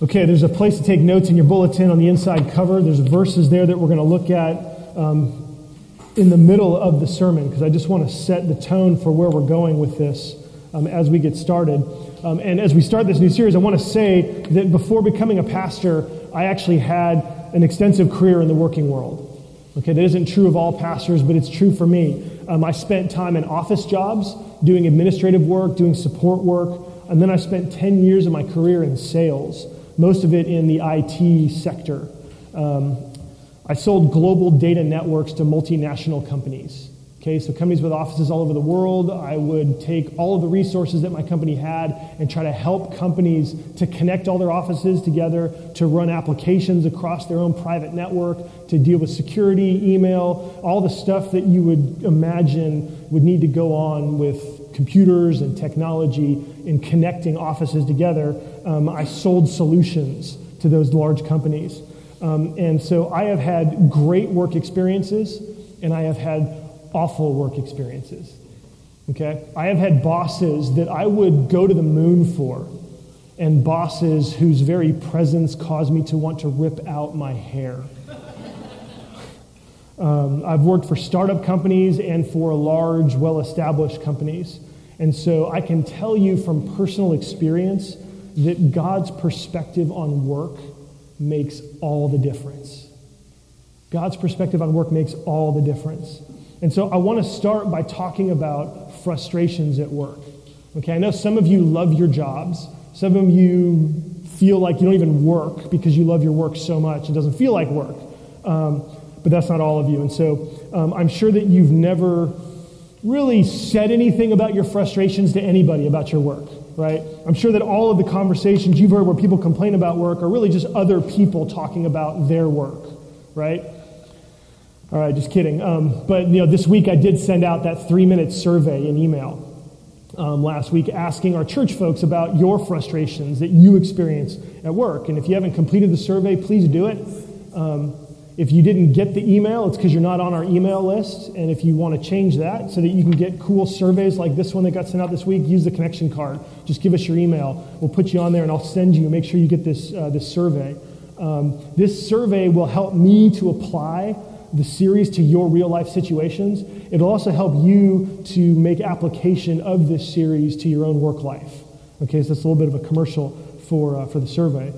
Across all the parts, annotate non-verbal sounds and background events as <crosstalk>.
Okay, there's a place to take notes in your bulletin on the inside cover. There's verses there that we're going to look at um, in the middle of the sermon because I just want to set the tone for where we're going with this um, as we get started. Um, and as we start this new series, I want to say that before becoming a pastor, I actually had an extensive career in the working world. Okay, that isn't true of all pastors, but it's true for me. Um, I spent time in office jobs, doing administrative work, doing support work, and then I spent 10 years of my career in sales most of it in the IT sector. Um, I sold global data networks to multinational companies. Okay, so companies with offices all over the world, I would take all of the resources that my company had and try to help companies to connect all their offices together, to run applications across their own private network, to deal with security, email, all the stuff that you would imagine would need to go on with computers and technology in connecting offices together. Um, I sold solutions to those large companies. Um, and so I have had great work experiences and I have had awful work experiences. Okay? I have had bosses that I would go to the moon for, and bosses whose very presence caused me to want to rip out my hair. <laughs> um, I've worked for startup companies and for large, well established companies. And so I can tell you from personal experience that God's perspective on work makes all the difference. God's perspective on work makes all the difference. And so I want to start by talking about frustrations at work. Okay, I know some of you love your jobs. Some of you feel like you don't even work because you love your work so much. It doesn't feel like work. Um, but that's not all of you. And so um, I'm sure that you've never really said anything about your frustrations to anybody about your work, right? I'm sure that all of the conversations you've heard where people complain about work are really just other people talking about their work, right? All right, just kidding. Um, but you know, this week I did send out that three-minute survey in email um, last week, asking our church folks about your frustrations that you experience at work. And if you haven't completed the survey, please do it. Um, if you didn't get the email, it's because you're not on our email list. And if you want to change that so that you can get cool surveys like this one that got sent out this week, use the connection card. Just give us your email. We'll put you on there, and I'll send you. And make sure you get this uh, this survey. Um, this survey will help me to apply the series to your real life situations. It'll also help you to make application of this series to your own work life. Okay, so that's a little bit of a commercial for, uh, for the survey.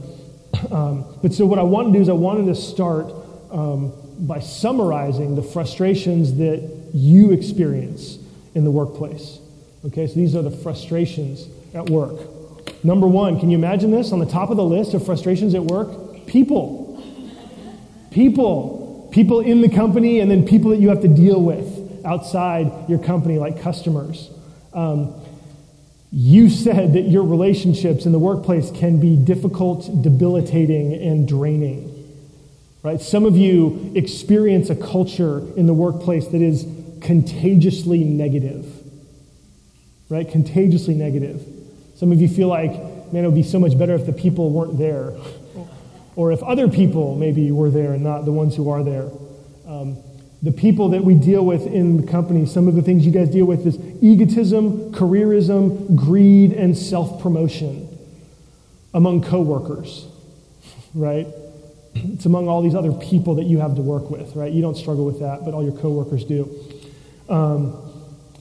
Um, but so what I want to do is I wanted to start um, by summarizing the frustrations that you experience in the workplace. Okay, so these are the frustrations at work. Number one, can you imagine this on the top of the list of frustrations at work? People. People people in the company and then people that you have to deal with outside your company, like customers. Um, you said that your relationships in the workplace can be difficult, debilitating, and draining. Right? Some of you experience a culture in the workplace that is contagiously negative. Right? Contagiously negative. Some of you feel like, man, it would be so much better if the people weren't there or if other people maybe were there and not the ones who are there. Um, the people that we deal with in the company, some of the things you guys deal with is egotism, careerism, greed, and self promotion among coworkers, right? It's among all these other people that you have to work with, right? You don't struggle with that, but all your coworkers do. Um,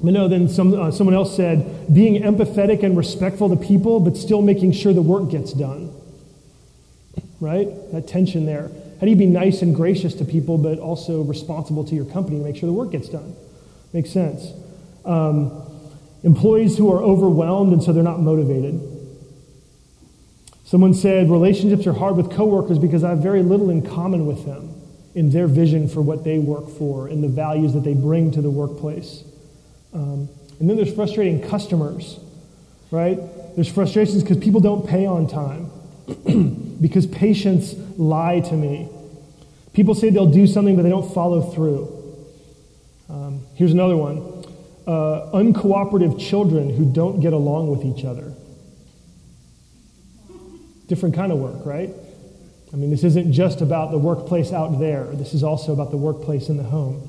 but no, then some, uh, someone else said, being empathetic and respectful to people, but still making sure the work gets done right? That tension there. How do you be nice and gracious to people, but also responsible to your company to make sure the work gets done? Makes sense. Um, employees who are overwhelmed and so they're not motivated. Someone said relationships are hard with coworkers because I have very little in common with them in their vision for what they work for and the values that they bring to the workplace. Um, and then there's frustrating customers, right? There's frustrations because people don't pay on time. <clears throat> because patients lie to me. People say they'll do something, but they don't follow through. Um, here's another one uh, uncooperative children who don't get along with each other. Different kind of work, right? I mean, this isn't just about the workplace out there, this is also about the workplace in the home.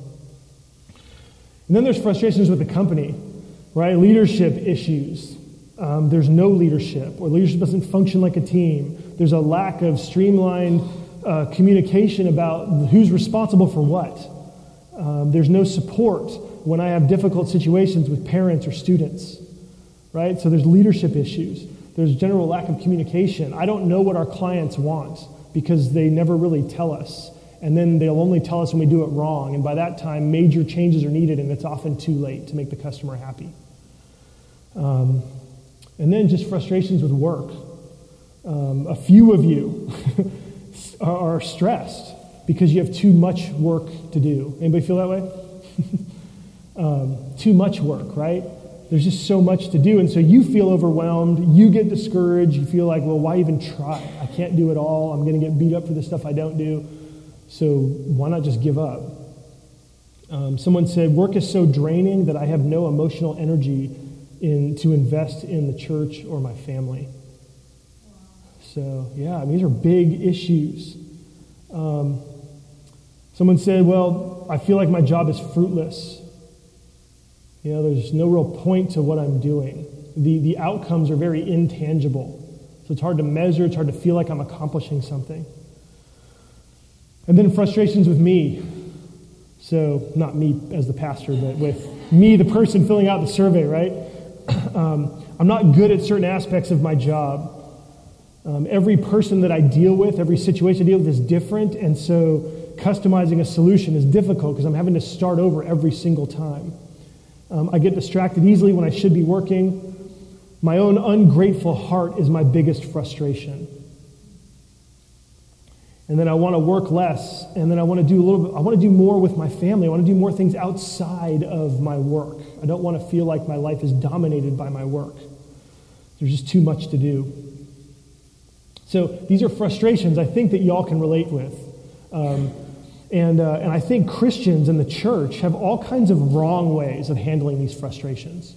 And then there's frustrations with the company, right? Leadership issues, Um, there's no leadership, or leadership doesn't function like a team. There's a lack of streamlined uh, communication about who's responsible for what. Um, there's no support when I have difficult situations with parents or students, right? So there's leadership issues. There's general lack of communication. I don't know what our clients want because they never really tell us. And then they'll only tell us when we do it wrong. And by that time, major changes are needed, and it's often too late to make the customer happy. Um, and then just frustrations with work. Um, a few of you <laughs> are stressed because you have too much work to do. Anybody feel that way? <laughs> um, too much work, right? There's just so much to do. And so you feel overwhelmed. You get discouraged. You feel like, well, why even try? I can't do it all. I'm going to get beat up for the stuff I don't do. So why not just give up? Um, someone said, work is so draining that I have no emotional energy in, to invest in the church or my family. So, yeah, I mean, these are big issues. Um, someone said, Well, I feel like my job is fruitless. You know, there's no real point to what I'm doing. The, the outcomes are very intangible. So it's hard to measure, it's hard to feel like I'm accomplishing something. And then frustrations with me. So, not me as the pastor, but with me, the person filling out the survey, right? <clears throat> Um, I'm not good at certain aspects of my job. Um, every person that I deal with, every situation I deal with is different, and so customizing a solution is difficult because I'm having to start over every single time. Um, I get distracted easily when I should be working. My own ungrateful heart is my biggest frustration. And then I want to work less, and then I want to do a little bit, I want to do more with my family. I want to do more things outside of my work. I don't want to feel like my life is dominated by my work. There's just too much to do. So these are frustrations I think that y'all can relate with. Um, and, uh, and I think Christians in the church have all kinds of wrong ways of handling these frustrations.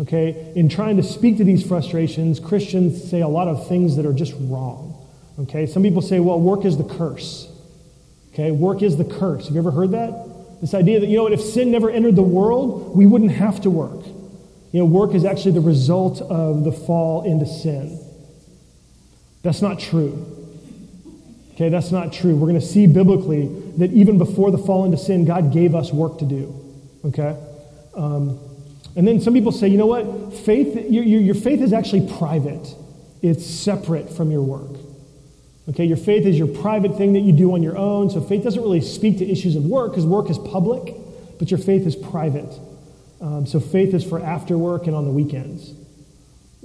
Okay? In trying to speak to these frustrations, Christians say a lot of things that are just wrong. Okay? Some people say, well, work is the curse. Okay? Work is the curse. Have you ever heard that? This idea that, you know what, if sin never entered the world, we wouldn't have to work. You know, work is actually the result of the fall into sin. That's not true. Okay, that's not true. We're going to see biblically that even before the fall into sin, God gave us work to do. Okay? Um, and then some people say, you know what? Faith, your, your, your faith is actually private, it's separate from your work. Okay, your faith is your private thing that you do on your own. So faith doesn't really speak to issues of work because work is public, but your faith is private. Um, so faith is for after work and on the weekends.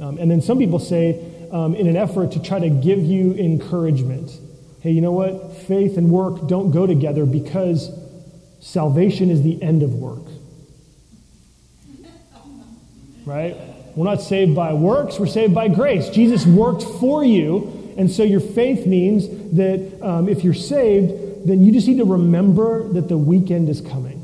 Um, and then some people say, um, in an effort to try to give you encouragement. Hey, you know what? Faith and work don't go together because salvation is the end of work. Right? We're not saved by works, we're saved by grace. Jesus worked for you, and so your faith means that um, if you're saved, then you just need to remember that the weekend is coming.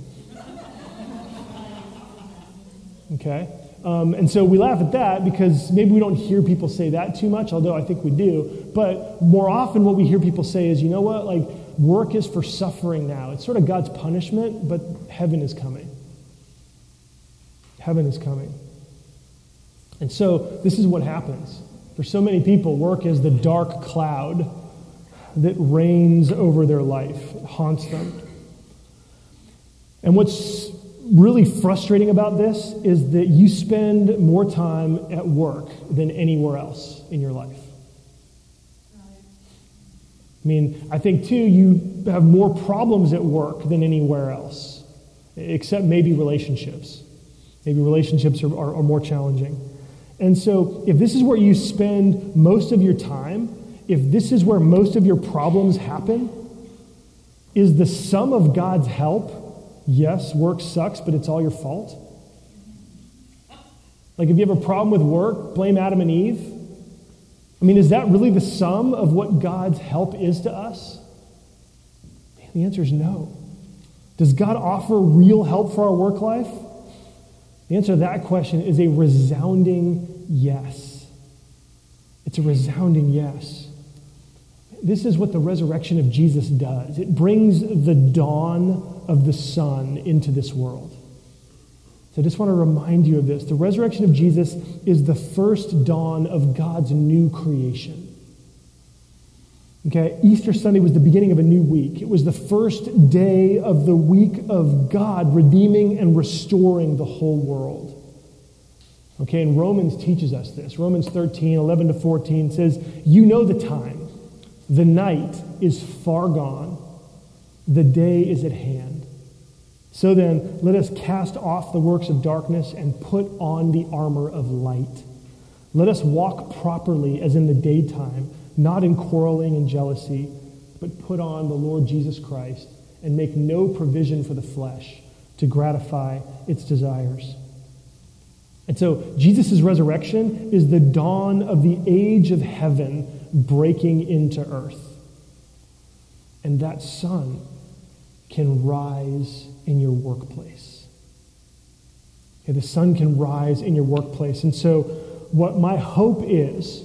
Okay? Um, and so we laugh at that because maybe we don't hear people say that too much, although I think we do. But more often, what we hear people say is, you know what, like, work is for suffering now. It's sort of God's punishment, but heaven is coming. Heaven is coming. And so this is what happens. For so many people, work is the dark cloud that reigns over their life, haunts them. And what's really frustrating about this is that you spend more time at work than anywhere else in your life. I mean, I think too, you have more problems at work than anywhere else, except maybe relationships. Maybe relationships are, are, are more challenging. And so, if this is where you spend most of your time, if this is where most of your problems happen, is the sum of God's help Yes, work sucks, but it's all your fault. Like, if you have a problem with work, blame Adam and Eve. I mean, is that really the sum of what God's help is to us? Man, The answer is no. Does God offer real help for our work life? The answer to that question is a resounding yes. It's a resounding yes. This is what the resurrection of Jesus does it brings the dawn of the sun into this world. So I just want to remind you of this. The resurrection of Jesus is the first dawn of God's new creation. Okay, Easter Sunday was the beginning of a new week. It was the first day of the week of God redeeming and restoring the whole world. Okay, and Romans teaches us this. Romans 13, 11 to 14 says, You know the time. The night is far gone, the day is at hand. So then, let us cast off the works of darkness and put on the armor of light. Let us walk properly as in the daytime, not in quarreling and jealousy, but put on the Lord Jesus Christ and make no provision for the flesh to gratify its desires. And so, Jesus' resurrection is the dawn of the age of heaven breaking into earth. And that sun can rise in your workplace. Okay, the sun can rise in your workplace. And so, what my hope is,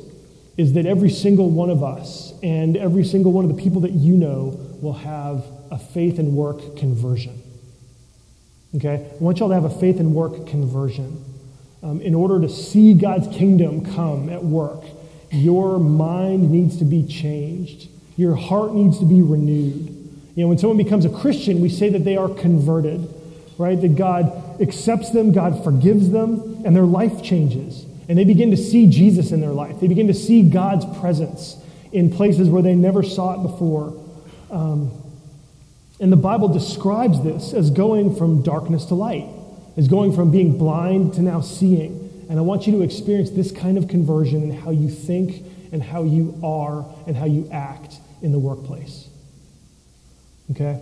is that every single one of us and every single one of the people that you know will have a faith and work conversion. Okay? I want y'all to have a faith and work conversion. Um, in order to see God's kingdom come at work, your mind needs to be changed. Your heart needs to be renewed. You know, when someone becomes a Christian, we say that they are converted, right? That God accepts them, God forgives them, and their life changes. And they begin to see Jesus in their life. They begin to see God's presence in places where they never saw it before. Um, and the Bible describes this as going from darkness to light, as going from being blind to now seeing. And I want you to experience this kind of conversion in how you think and how you are and how you act in the workplace. Okay?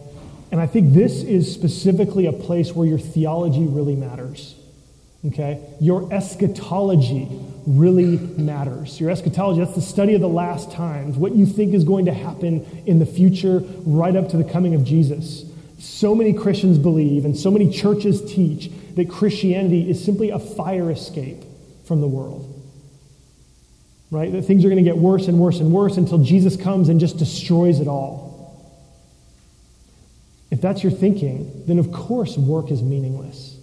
And I think this is specifically a place where your theology really matters. Okay? Your eschatology really matters. Your eschatology, that's the study of the last times, what you think is going to happen in the future right up to the coming of Jesus. So many Christians believe and so many churches teach that Christianity is simply a fire escape from the world. Right? That things are going to get worse and worse and worse until Jesus comes and just destroys it all. If that's your thinking, then of course work is meaningless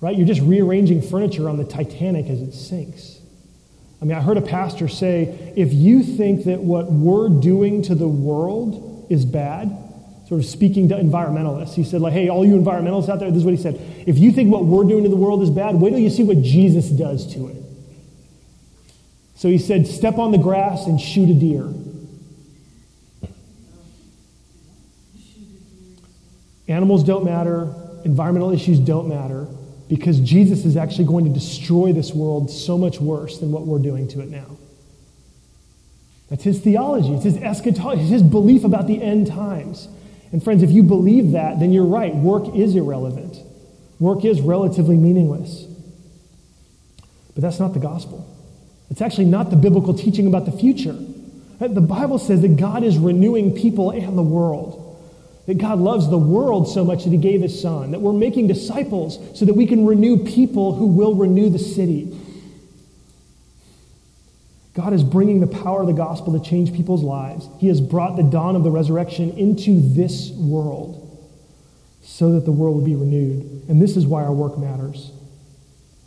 right? You're just rearranging furniture on the Titanic as it sinks. I mean, I heard a pastor say if you think that what we're doing to the world is bad, sort of speaking to environmentalists, he said, like, hey, all you environmentalists out there, this is what he said. If you think what we're doing to the world is bad, wait till you see what Jesus does to it. So he said, step on the grass and shoot a deer. Animals don't matter, environmental issues don't matter because Jesus is actually going to destroy this world so much worse than what we're doing to it now. That's his theology. It's his eschatology, it's his belief about the end times. And friends, if you believe that, then you're right. Work is irrelevant. Work is relatively meaningless. But that's not the gospel. It's actually not the biblical teaching about the future. The Bible says that God is renewing people and the world that God loves the world so much that he gave his son, that we're making disciples so that we can renew people who will renew the city. God is bringing the power of the gospel to change people's lives. He has brought the dawn of the resurrection into this world so that the world will be renewed. And this is why our work matters.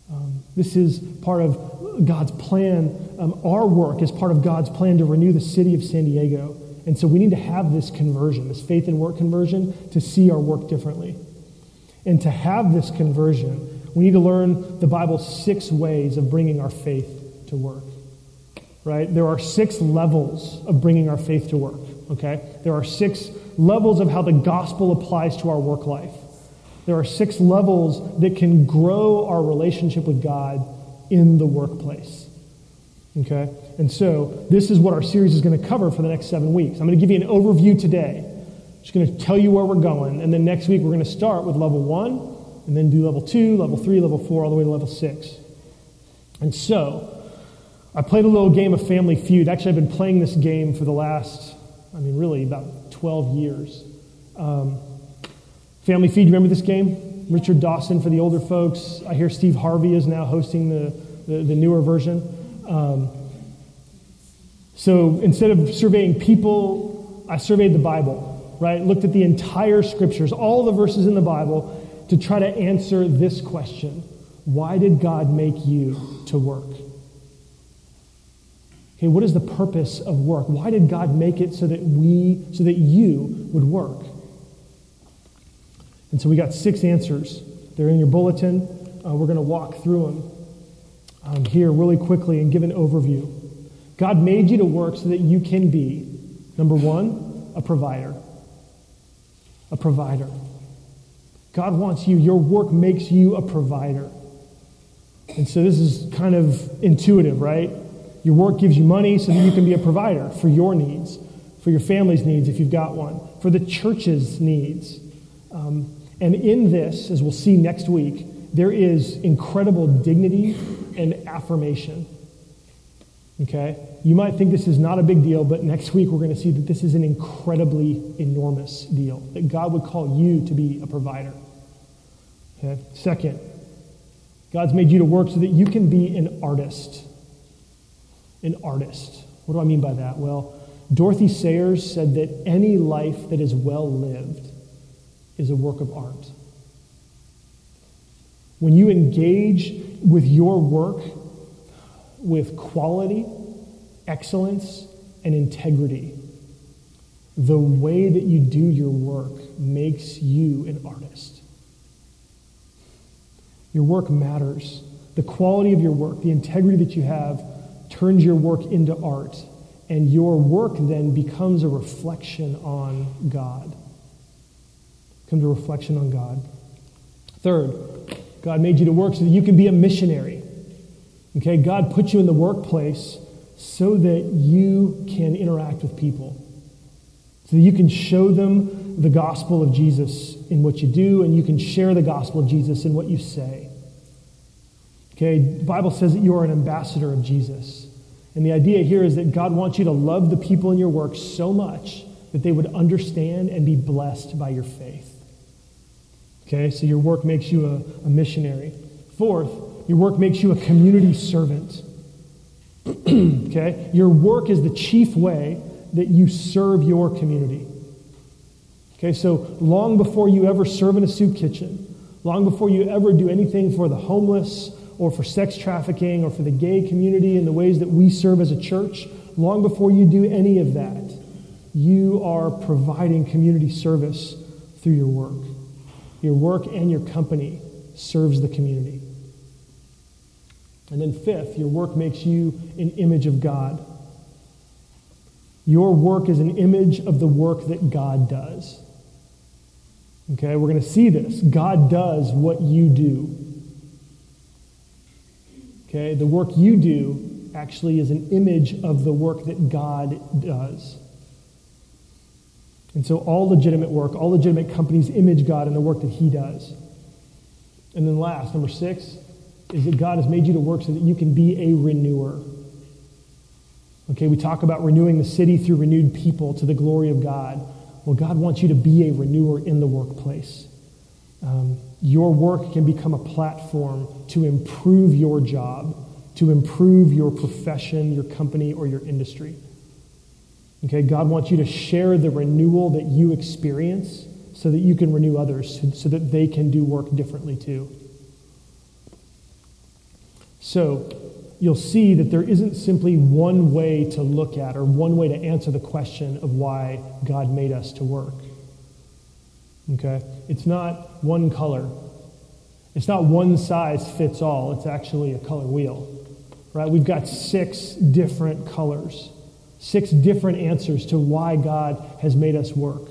Um, this is part of God's plan. Um, our work is part of God's plan to renew the city of San Diego. And so we need to have this conversion, this faith and work conversion, to see our work differently. And to have this conversion, we need to learn the Bible's six ways of bringing our faith to work. Right? There are six levels of bringing our faith to work. Okay? There are six levels of how the gospel applies to our work life. There are six levels that can grow our relationship with God in the workplace. Okay? And so, this is what our series is going to cover for the next seven weeks. I'm going to give you an overview today. I'm just going to tell you where we're going. And then next week, we're going to start with level one, and then do level two, level three, level four, all the way to level six. And so, I played a little game of Family Feud. Actually, I've been playing this game for the last, I mean, really about 12 years. Um, Family Feud, you remember this game? Richard Dawson for the older folks. I hear Steve Harvey is now hosting the, the, the newer version. Um, so instead of surveying people, I surveyed the Bible, right? Looked at the entire scriptures, all the verses in the Bible, to try to answer this question Why did God make you to work? Okay, what is the purpose of work? Why did God make it so that we, so that you would work? And so we got six answers. They're in your bulletin. Uh, we're going to walk through them um, here really quickly and give an overview. God made you to work so that you can be, number one, a provider. A provider. God wants you, your work makes you a provider. And so this is kind of intuitive, right? Your work gives you money so that you can be a provider for your needs, for your family's needs if you've got one, for the church's needs. Um, and in this, as we'll see next week, there is incredible dignity and affirmation. Okay? You might think this is not a big deal, but next week we're going to see that this is an incredibly enormous deal, that God would call you to be a provider. Okay? Second, God's made you to work so that you can be an artist. An artist. What do I mean by that? Well, Dorothy Sayers said that any life that is well lived is a work of art. When you engage with your work with quality, excellence, and integrity, the way that you do your work makes you an artist. Your work matters. The quality of your work, the integrity that you have, turns your work into art, and your work then becomes a reflection on God. Becomes a reflection on God. Third, God made you to work so that you can be a missionary. Okay, God put you in the workplace so that you can interact with people, so that you can show them the gospel of Jesus in what you do, and you can share the gospel of Jesus in what you say. Okay, the Bible says that you are an ambassador of Jesus. And the idea here is that God wants you to love the people in your work so much that they would understand and be blessed by your faith. Okay, so your work makes you a, a missionary. Fourth, your work makes you a community servant. <clears throat> okay, your work is the chief way that you serve your community. Okay, so long before you ever serve in a soup kitchen, long before you ever do anything for the homeless or for sex trafficking or for the gay community in the ways that we serve as a church, long before you do any of that, you are providing community service through your work. Your work and your company serves the community. And then, fifth, your work makes you an image of God. Your work is an image of the work that God does. Okay, we're going to see this. God does what you do. Okay, the work you do actually is an image of the work that God does. And so all legitimate work, all legitimate companies image God in the work that he does. And then last, number six, is that God has made you to work so that you can be a renewer. Okay, we talk about renewing the city through renewed people to the glory of God. Well, God wants you to be a renewer in the workplace. Um, your work can become a platform to improve your job, to improve your profession, your company, or your industry. Okay, God wants you to share the renewal that you experience so that you can renew others, so that they can do work differently too. So, you'll see that there isn't simply one way to look at or one way to answer the question of why God made us to work. Okay? It's not one color. It's not one size fits all. It's actually a color wheel. Right? We've got six different colors six different answers to why God has made us work.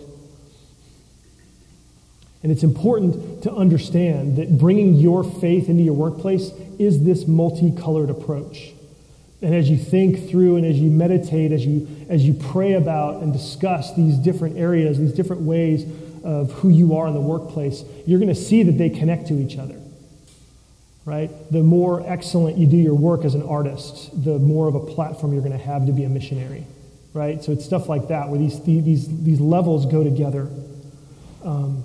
And it's important to understand that bringing your faith into your workplace is this multicolored approach. And as you think through and as you meditate, as you, as you pray about and discuss these different areas, these different ways of who you are in the workplace, you're going to see that they connect to each other right? The more excellent you do your work as an artist, the more of a platform you're going to have to be a missionary, right? So it's stuff like that where these, these, these levels go together. Um,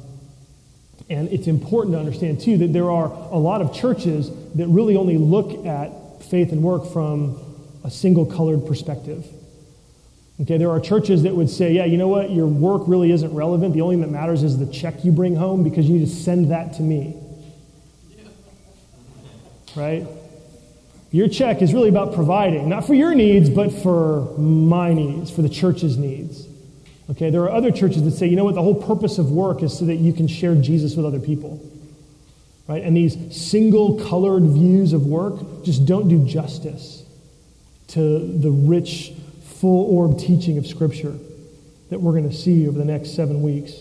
and it's important to understand, too, that there are a lot of churches that really only look at faith and work from a single colored perspective. Okay, there are churches that would say, yeah, you know what, your work really isn't relevant. The only thing that matters is the check you bring home because you need to send that to me. <laughs> Right? Your check is really about providing, not for your needs, but for my needs, for the church's needs. Okay, there are other churches that say, you know what, the whole purpose of work is so that you can share Jesus with other people. Right? And these single colored views of work just don't do justice to the rich, full orb teaching of Scripture that we're going to see over the next seven weeks.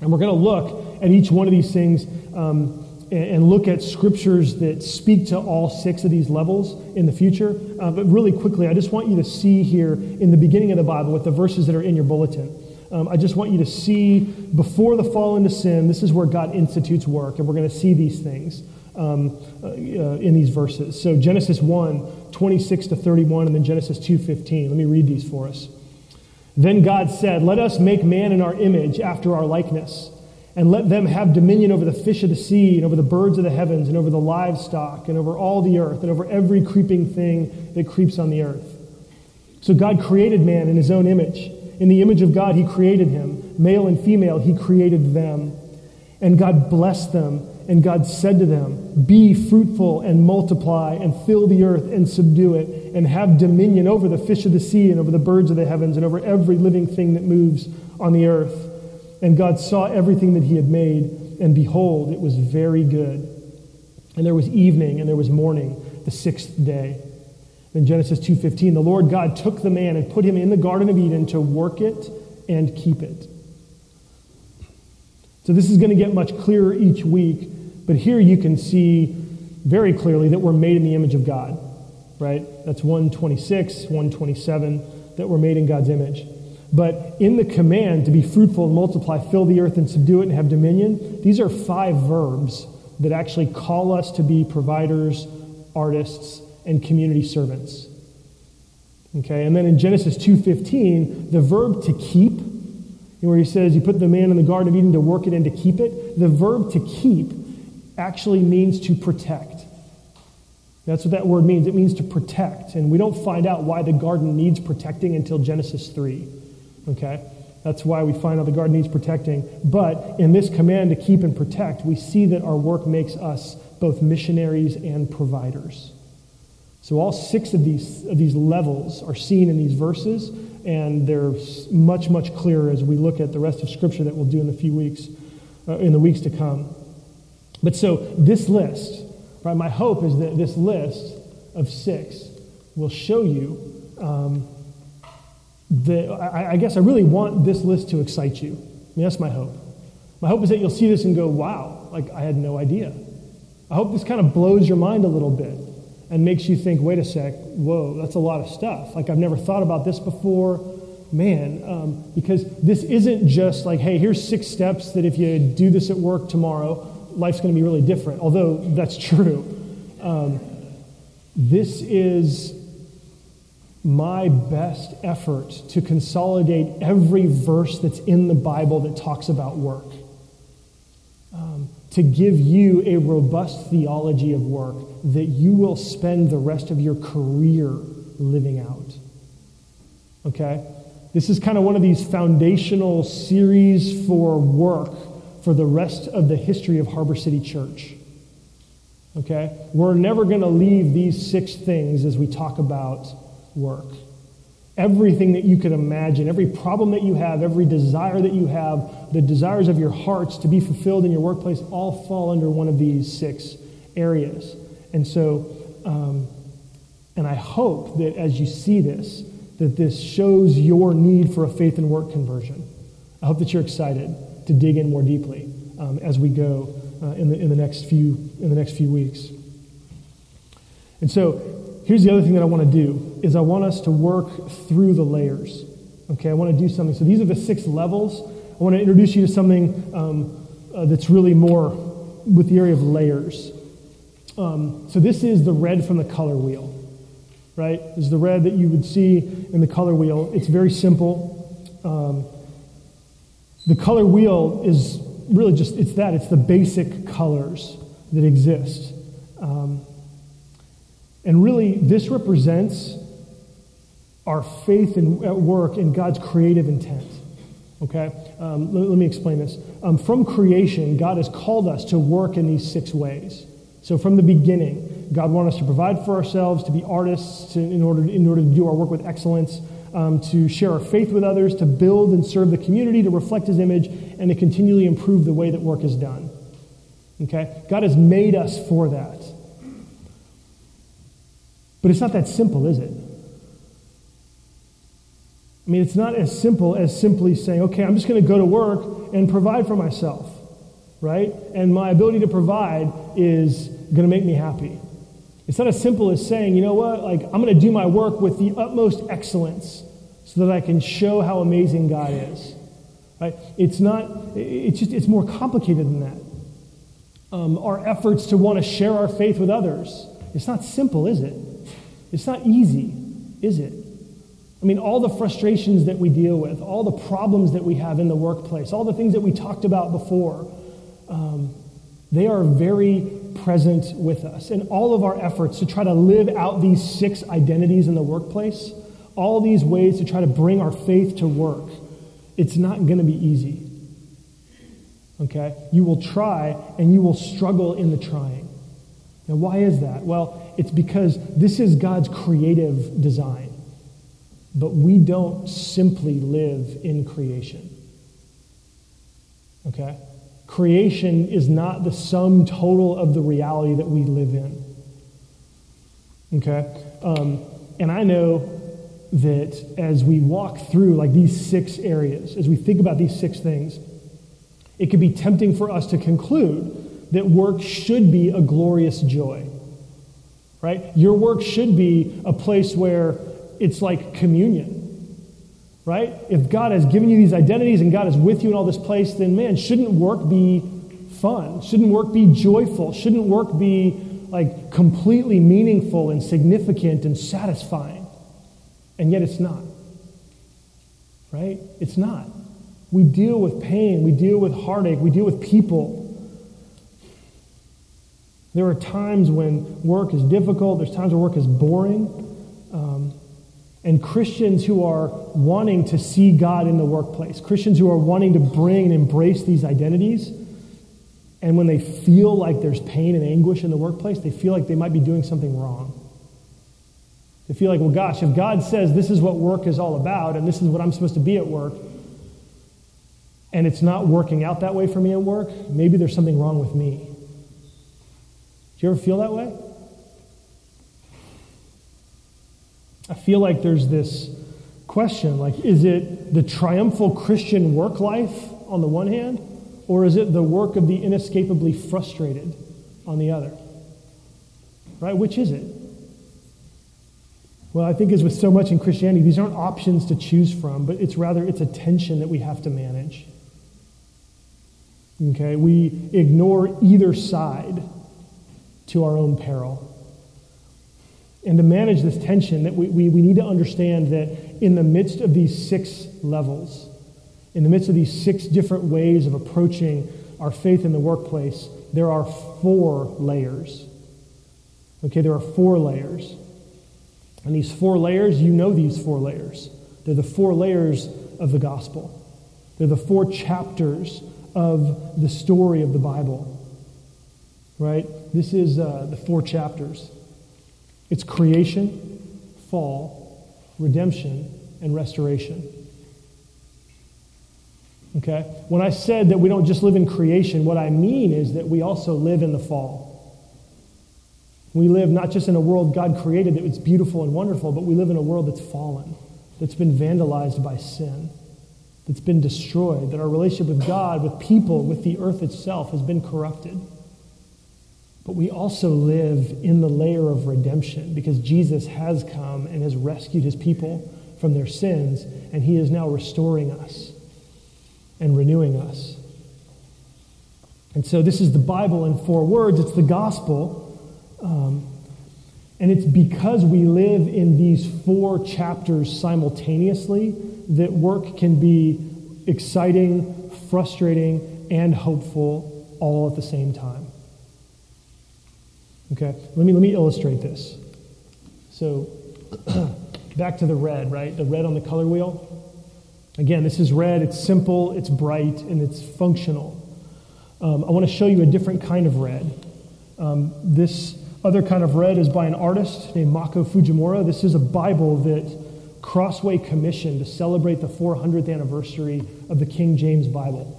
And we're going to look at each one of these things um, and look at scriptures that speak to all six of these levels in the future. Uh, but really quickly, I just want you to see here in the beginning of the Bible with the verses that are in your bulletin. Um, I just want you to see before the fall into sin, this is where God institutes work, and we're going to see these things um, uh, in these verses. So Genesis 1, 26 to 31, and then Genesis 2, 15. Let me read these for us. Then God said, Let us make man in our image after our likeness and let them have dominion over the fish of the sea, and over the birds of the heavens, and over the livestock, and over all the earth, and over every creeping thing that creeps on the earth. So God created man in his own image. In the image of God, he created him. Male and female, he created them. And God blessed them, and God said to them, Be fruitful and multiply, and fill the earth and subdue it, and have dominion over the fish of the sea, and over the birds of the heavens, and over every living thing that moves on the earth. And God saw everything that he had made, and behold, it was very good. And there was evening and there was morning, the sixth day. In Genesis 2:15, the Lord God took the man and put him in the garden of Eden to work it and keep it. So this is going to get much clearer each week, but here you can see very clearly that we're made in the image of God, right? That's 126, 127 that we're made in God's image. But in the command to be fruitful and multiply, fill the earth and subdue it and have dominion, these are five verbs that actually call us to be providers, artists, and community servants. Okay, and then in Genesis 2:15, the verb to keep, where he says you put the man in the Garden of Eden to work it and to keep it, the verb to keep actually means to protect. That's what that word means. It means to protect. And we don't find out why the garden needs protecting until Genesis 3. Okay? That's why we find out the garden needs protecting. But in this command to keep and protect, we see that our work makes us both missionaries and providers. So all six of these, of these levels are seen in these verses, and they're much, much clearer as we look at the rest of Scripture that we'll do in a few weeks, uh, in the weeks to come. But so this list, right, my hope is that this list of six will show you um, I, I, guess I really want this list to excite you. I mean, that's my hope. My hope is that you'll see this and go, wow, like I had no idea. I hope this kind of blows your mind a little bit and makes you think, wait a sec, whoa, that's a lot of stuff. Like I've never thought about this before. Man, um, because this isn't just like, hey, here's six steps that if you do this at work tomorrow, life's going to be really different, although that's true. Um, this is my best effort to consolidate every verse that's in the Bible that talks about work. Um, to give you a robust theology of work that you will spend the rest of your career living out. Okay? This is kind of one of these foundational series for work for the rest of the history of Harbor City Church. Okay? We're never going to leave these six things as we talk about work. Everything that you could imagine, every problem that you have, every desire that you have, the desires of your hearts to be fulfilled in your workplace all fall under one of these six areas. And so, um, and I hope that as you see this, that this shows your need for a faith and work conversion. I hope that you're excited to dig in more deeply um, as we go uh, in, the, in, the next few, in the next few weeks. And so here's the other thing that I want to do is I want us to work through the layers. Okay, I want to do something. So these are the six levels. I want to introduce you to something um, uh, that's really more with the area of layers. Um, so this is the red from the color wheel, right? This is the red that you would see in the color wheel. It's very simple. Um, the color wheel is really just it's that it's the basic colors that exist. Um, and really, this represents our faith in, at work in God's creative intent. Okay? Um, let, let, me explain this. Um, from creation, God has called us to work in these six ways. So from the beginning, God wanted us to provide for ourselves, to be artists, in, order, in order to do our work with excellence, um, to share our faith with others, to build and serve the community, to reflect His image, and to continually improve the way that work is done. Okay? God has made us for that. But it's not that simple, is it? I mean, it's not as simple as simply saying, okay, I'm just going to go to work and provide for myself, right? And my ability to provide is going to make me happy. It's not as simple as saying, you know what, like, I'm going to do my work with the utmost excellence so that I can show how amazing God is. Right? It's not, it's just, it's more complicated than that. Um, our efforts to want to share our faith with others, it's not simple, is it? It's not easy, is it? I mean, all the frustrations that we deal with, all the problems that we have in the workplace, all the things that we talked about before, um, they are very present with us. And all of our efforts to try to live out these six identities in the workplace, all these ways to try to bring our faith to work, it's not going to be easy. Okay? You will try and you will struggle in the trying. Now, why is that? Well, it's because this is God's creative design. But we don't simply live in creation. Okay? Creation is not the sum total of the reality that we live in. Okay? Um, and I know that as we walk through like these six areas, as we think about these six things, it could be tempting for us to conclude that work should be a glorious joy. Right? Your work should be a place where it's like communion. Right? If God has given you these identities and God is with you in all this place, then man, shouldn't work be fun? Shouldn't work be joyful? Shouldn't work be like completely meaningful and significant and satisfying? And yet it's not. Right? It's not. We deal with pain, we deal with heartache, we deal with people. There are times when work is difficult, there's times where work is boring. And Christians who are wanting to see God in the workplace, Christians who are wanting to bring and embrace these identities, and when they feel like there's pain and anguish in the workplace, they feel like they might be doing something wrong. They feel like, well, gosh, if God says this is what work is all about and this is what I'm supposed to be at work, and it's not working out that way for me at work, maybe there's something wrong with me. Do you ever feel that way? I feel like there's this question like, is it the triumphal Christian work life on the one hand, or is it the work of the inescapably frustrated on the other? Right? Which is it? Well, I think as with so much in Christianity, these aren't options to choose from, but it's rather it's a tension that we have to manage. Okay, we ignore either side to our own peril. And to manage this tension, that we, we, we need to understand that in the midst of these six levels, in the midst of these six different ways of approaching our faith in the workplace, there are four layers. Okay, there are four layers. And these four layers, you know these four layers. They're the four layers of the gospel. They're the four chapters of the story of the Bible. Right? This is uh, the four chapters it's creation, fall, redemption, and restoration. Okay? When I said that we don't just live in creation, what I mean is that we also live in the fall. We live not just in a world God created that was beautiful and wonderful, but we live in a world that's fallen, that's been vandalized by sin that's been destroyed, that our relationship with God, with people, with the earth itself has been corrupted. But we also live in the layer of redemption because Jesus has come and has rescued his people from their sins, and he is now restoring us and renewing us. And so, this is the Bible in four words it's the gospel. Um, and it's because we live in these four chapters simultaneously that work can be exciting, frustrating, and hopeful all at the same time. Okay, let me, let me illustrate this. So, <clears throat> back to the red, right? The red on the color wheel. Again, this is red. It's simple, it's bright, and it's functional. Um, I want to show you a different kind of red. Um, this other kind of red is by an artist named Mako Fujimura. This is a Bible that Crossway commissioned to celebrate the 400th anniversary of the King James Bible.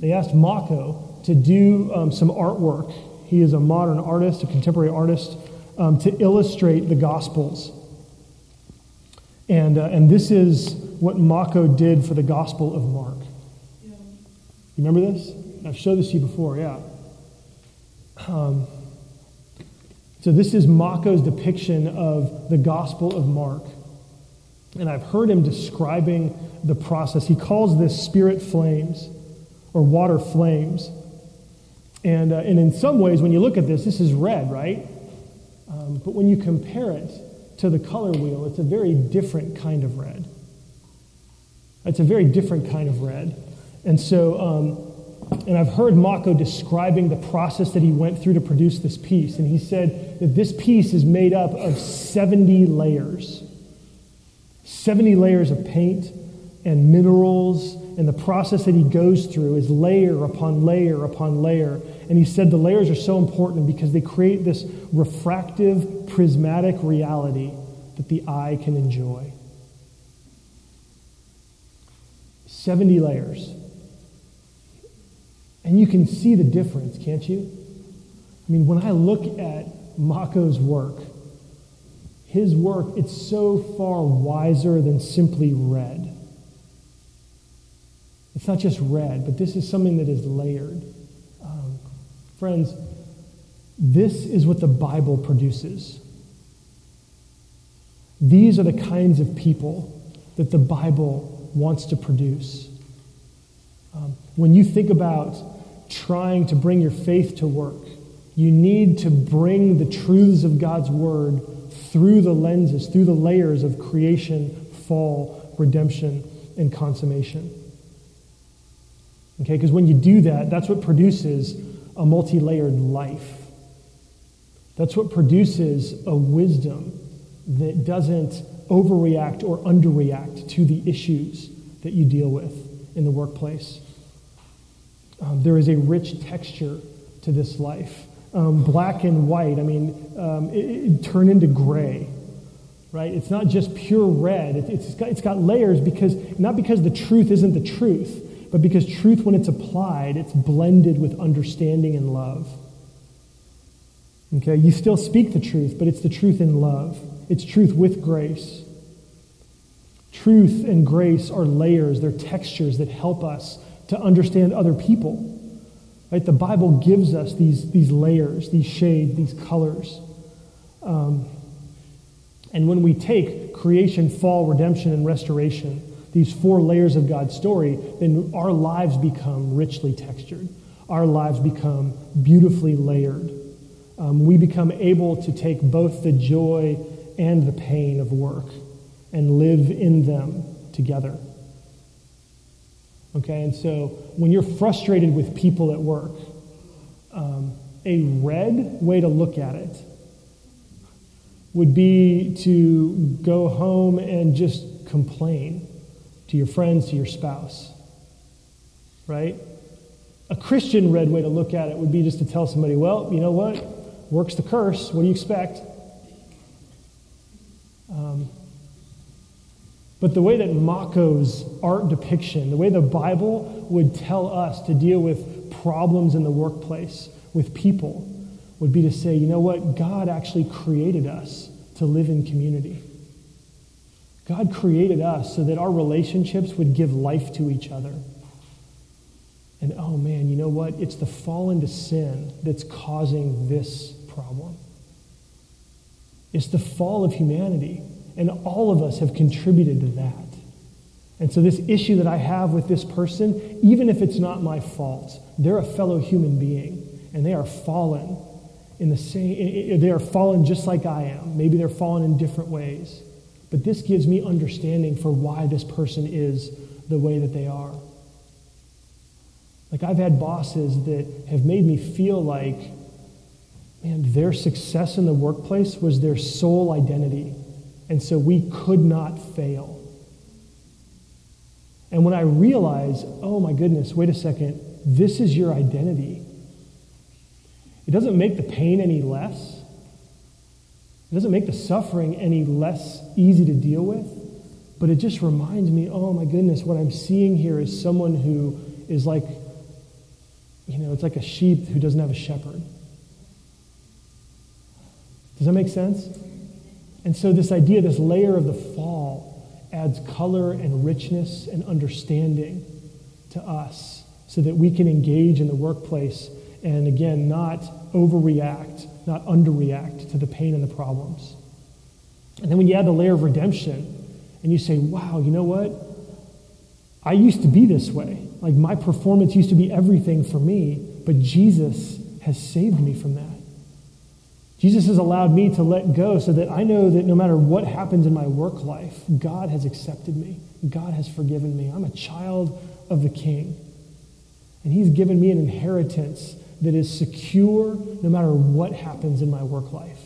They asked Mako to do um, some artwork. He is a modern artist, a contemporary artist, um, to illustrate the Gospels. And, uh, and this is what Mako did for the Gospel of Mark. You remember this? I've showed this to you before, yeah. Um, so, this is Mako's depiction of the Gospel of Mark. And I've heard him describing the process. He calls this spirit flames or water flames. And, uh, and in some ways, when you look at this, this is red, right? Um, but when you compare it to the color wheel, it's a very different kind of red. It's a very different kind of red. And so, um, and I've heard Mako describing the process that he went through to produce this piece. And he said that this piece is made up of 70 layers 70 layers of paint and minerals. And the process that he goes through is layer upon layer upon layer. And he said the layers are so important because they create this refractive, prismatic reality that the eye can enjoy. 70 layers. And you can see the difference, can't you? I mean, when I look at Mako's work, his work, it's so far wiser than simply red. It's not just red, but this is something that is layered. Um, friends, this is what the Bible produces. These are the kinds of people that the Bible wants to produce. Um, when you think about trying to bring your faith to work, you need to bring the truths of God's Word through the lenses, through the layers of creation, fall, redemption, and consummation. Okay, because when you do that, that's what produces a multi layered life. That's what produces a wisdom that doesn't overreact or underreact to the issues that you deal with in the workplace. Um, there is a rich texture to this life um, black and white. I mean, um, it, it turn into gray, right? It's not just pure red. It, it's, got, it's got layers because, not because the truth isn't the truth, but because truth, when it's applied, it's blended with understanding and love. Okay, you still speak the truth, but it's the truth in love. It's truth with grace. Truth and grace are layers, they're textures that help us to understand other people. Right? The Bible gives us these, these layers, these shades, these colors. Um, and when we take creation, fall, redemption, and restoration, these four layers of God's story, then our lives become richly textured. Our lives become beautifully layered. Um, we become able to take both the joy and the pain of work and live in them together. Okay, and so when you're frustrated with people at work, um, a red way to look at it would be to go home and just complain to your friends, to your spouse. Right? A Christian red way to look at it would be just to tell somebody, well, you know what? Works the curse. What do you expect? Um, but the way that Mako's art depiction, the way the Bible would tell us to deal with problems in the workplace, with people, would be to say, you know what? God actually created us to live in community. God created us so that our relationships would give life to each other. And oh man, you know what? It's the fall into sin that's causing this problem. It's the fall of humanity. And all of us have contributed to that. And so, this issue that I have with this person, even if it's not my fault, they're a fellow human being and they are fallen in the same, they are fallen just like I am. Maybe they're fallen in different ways. But this gives me understanding for why this person is the way that they are. Like, I've had bosses that have made me feel like, man, their success in the workplace was their sole identity And so we could not fail. And when I realize, oh my goodness, wait a second, this is your identity, it doesn't make the pain any less. It doesn't make the suffering any less easy to deal with, but it just reminds me, oh my goodness, what I'm seeing here is someone who is like, you know, it's like a sheep who doesn't have a shepherd. Does that make sense? And so, this idea, this layer of the fall, adds color and richness and understanding to us so that we can engage in the workplace and, again, not overreact, not underreact to the pain and the problems. And then when you add the layer of redemption and you say, wow, you know what? I used to be this way. Like my performance used to be everything for me, but Jesus has saved me from that. Jesus has allowed me to let go so that I know that no matter what happens in my work life, God has accepted me. God has forgiven me. I'm a child of the King. And He's given me an inheritance that is secure no matter what happens in my work life.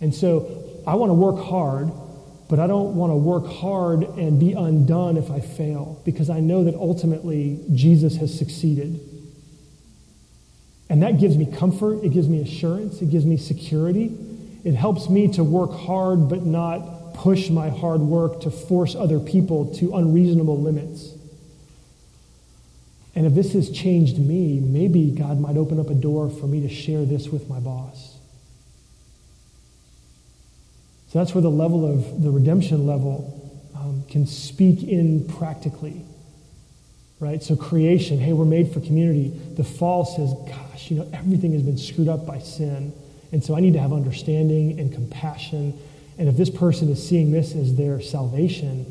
And so I want to work hard, but I don't want to work hard and be undone if I fail because I know that ultimately Jesus has succeeded. And that gives me comfort, it gives me assurance, it gives me security. It helps me to work hard but not push my hard work to force other people to unreasonable limits. And if this has changed me, maybe God might open up a door for me to share this with my boss. So that's where the level of the redemption level um, can speak in practically. Right? So creation, hey, we're made for community. The fall says, gosh, you know, everything has been screwed up by sin. And so I need to have understanding and compassion. And if this person is seeing this as their salvation,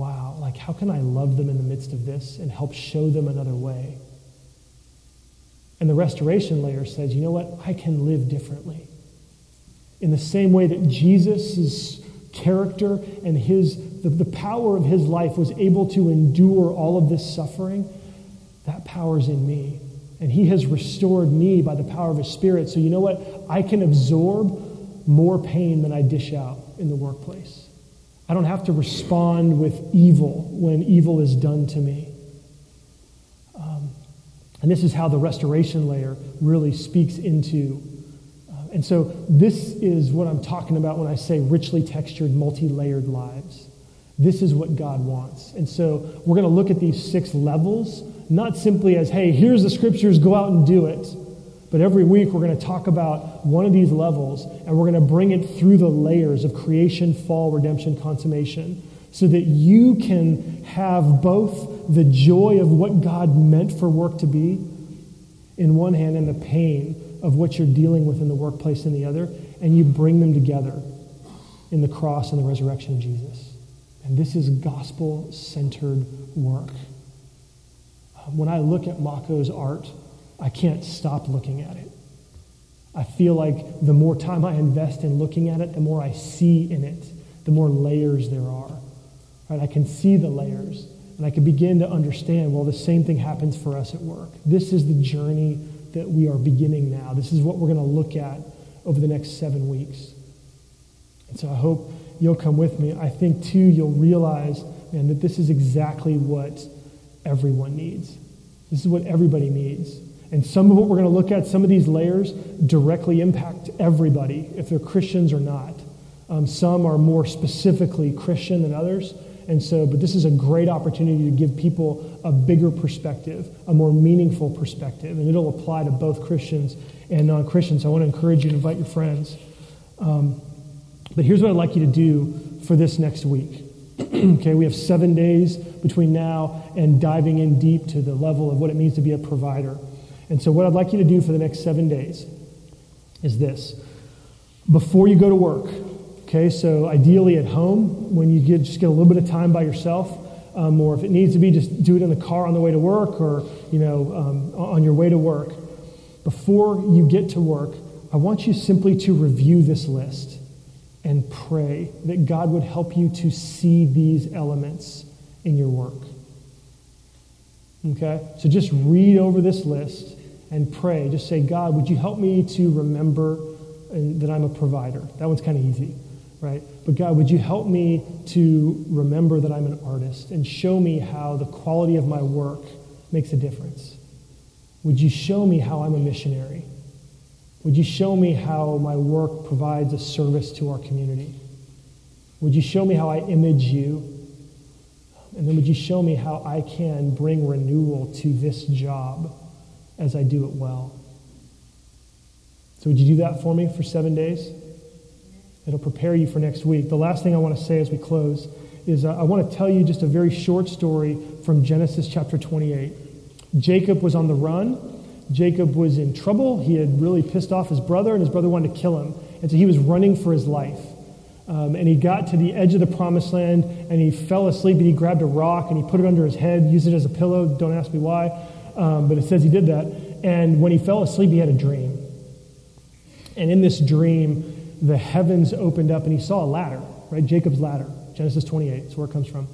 wow, like how can I love them in the midst of this and help show them another way? And the restoration layer says, you know what? I can live differently. In the same way that Jesus' character and his, the, the power of his life was able to endure all of this suffering, that power's in me. And he has restored me by the power of his spirit. So you know what? I can absorb more pain than I dish out in the workplace. I don't have to respond with evil when evil is done to me. Um, and this is how the restoration layer really speaks into. Uh, and so, this is what I'm talking about when I say richly textured, multi layered lives. This is what God wants. And so, we're going to look at these six levels, not simply as, hey, here's the scriptures, go out and do it. But every week we're going to talk about one of these levels and we're going to bring it through the layers of creation, fall, redemption, consummation so that you can have both the joy of what God meant for work to be in one hand and the pain of what you're dealing with in the workplace in the other, and you bring them together in the cross and the resurrection of Jesus. And this is gospel centered work. When I look at Mako's art, I can't stop looking at it. I feel like the more time I invest in looking at it, the more I see in it, the more layers there are. Right? I can see the layers, and I can begin to understand, well, the same thing happens for us at work. This is the journey that we are beginning now. This is what we're going to look at over the next seven weeks. And so I hope you'll come with me. I think, too, you'll realize, man, that this is exactly what everyone needs. This is what everybody needs. And some of what we're going to look at, some of these layers directly impact everybody, if they're Christians or not. Um, some are more specifically Christian than others. And so, but this is a great opportunity to give people a bigger perspective, a more meaningful perspective. And it'll apply to both Christians and non Christians. So I want to encourage you to invite your friends. Um, but here's what I'd like you to do for this next week. <clears throat> okay, we have seven days between now and diving in deep to the level of what it means to be a provider. And so, what I'd like you to do for the next seven days is this. Before you go to work, okay, so ideally at home, when you get, just get a little bit of time by yourself, um, or if it needs to be, just do it in the car on the way to work or, you know, um, on your way to work. Before you get to work, I want you simply to review this list and pray that God would help you to see these elements in your work. Okay? So just read over this list and pray. Just say, God, would you help me to remember uh, that I'm a provider? That one's kind of easy. right? But God, would you help me to remember that I'm an artist and show me how the quality of my work makes a difference? Would you show me how I'm a missionary? Would you show me how my work provides a service to our community? Would you show me how I image you? And then would you show me how I can bring renewal to this job as I do it well? So, would you do that for me for seven days? It'll prepare you for next week. The last thing I want to say as we close is uh, I want to tell you just a very short story from Genesis chapter 28. Jacob was on the run. Jacob was in trouble. He had really pissed off his brother, and his brother wanted to kill him. And so he was running for his life. Um, and he got to the edge of the promised land, and he fell asleep, and he grabbed a rock, and he put it under his head, used it as a pillow. Don't ask me why, um, but it says he did that. And when he fell asleep, he had a dream. And in this dream, the heavens opened up and he saw a ladder, right? Jacob's ladder, Genesis 28, that's where it comes from.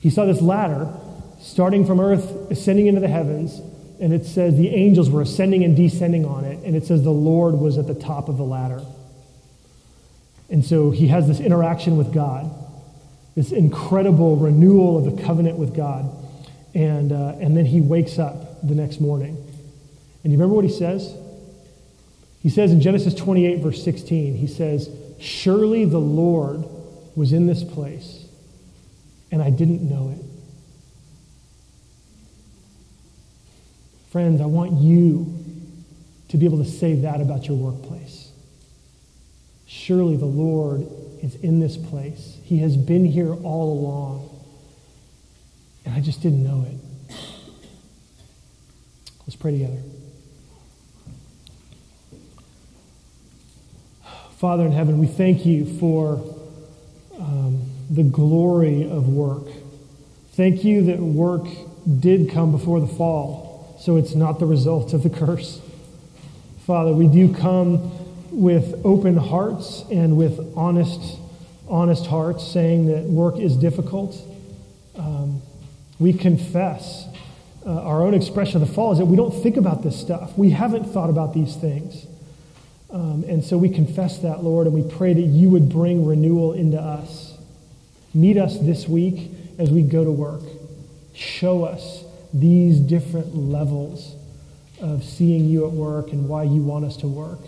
He saw this ladder starting from earth, ascending into the heavens, and it says the angels were ascending and descending on it, and it says the Lord was at the top of the ladder. And so he has this interaction with God, this incredible renewal of the covenant with God. And, uh, and then he wakes up the next morning. And you remember what he says? He says in Genesis 28, verse 16, he says, Surely the Lord was in this place, and I didn't know it. Friends, I want you to be able to say that about your workplace. Surely the Lord is in this place. He has been here all along, and I just didn't know it. Let's pray together. Father in heaven, we thank you for um, the glory of work. Thank you that work did come before the fall, so it's not the result of the curse. Father, we do come with open hearts and with honest, honest hearts, saying that work is difficult. Um, we confess uh, our own expression of the fall is that we don't think about this stuff. We haven't thought about these things. Um, and so we confess that, Lord, and we pray that you would bring renewal into us. Meet us this week as we go to work. Show us these different levels of seeing you at work and why you want us to work.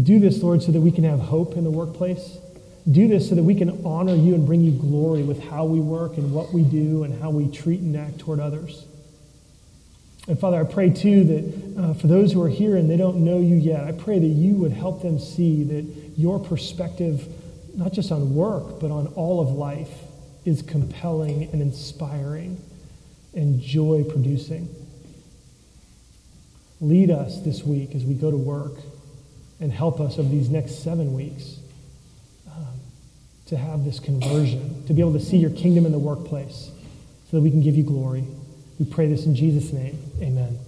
Do this, Lord, so that we can have hope in the workplace. Do this so that we can honor you and bring you glory with how we work and what we do and how we treat and act toward others. And Father, I pray too that uh, for those who are here and they don't know you yet, I pray that you would help them see that your perspective, not just on work, but on all of life, is compelling and inspiring and joy producing. Lead us this week as we go to work and help us over these next seven weeks to have this conversion, to be able to see your kingdom in the workplace so that we can give you glory. We pray this in Jesus' name. Amen.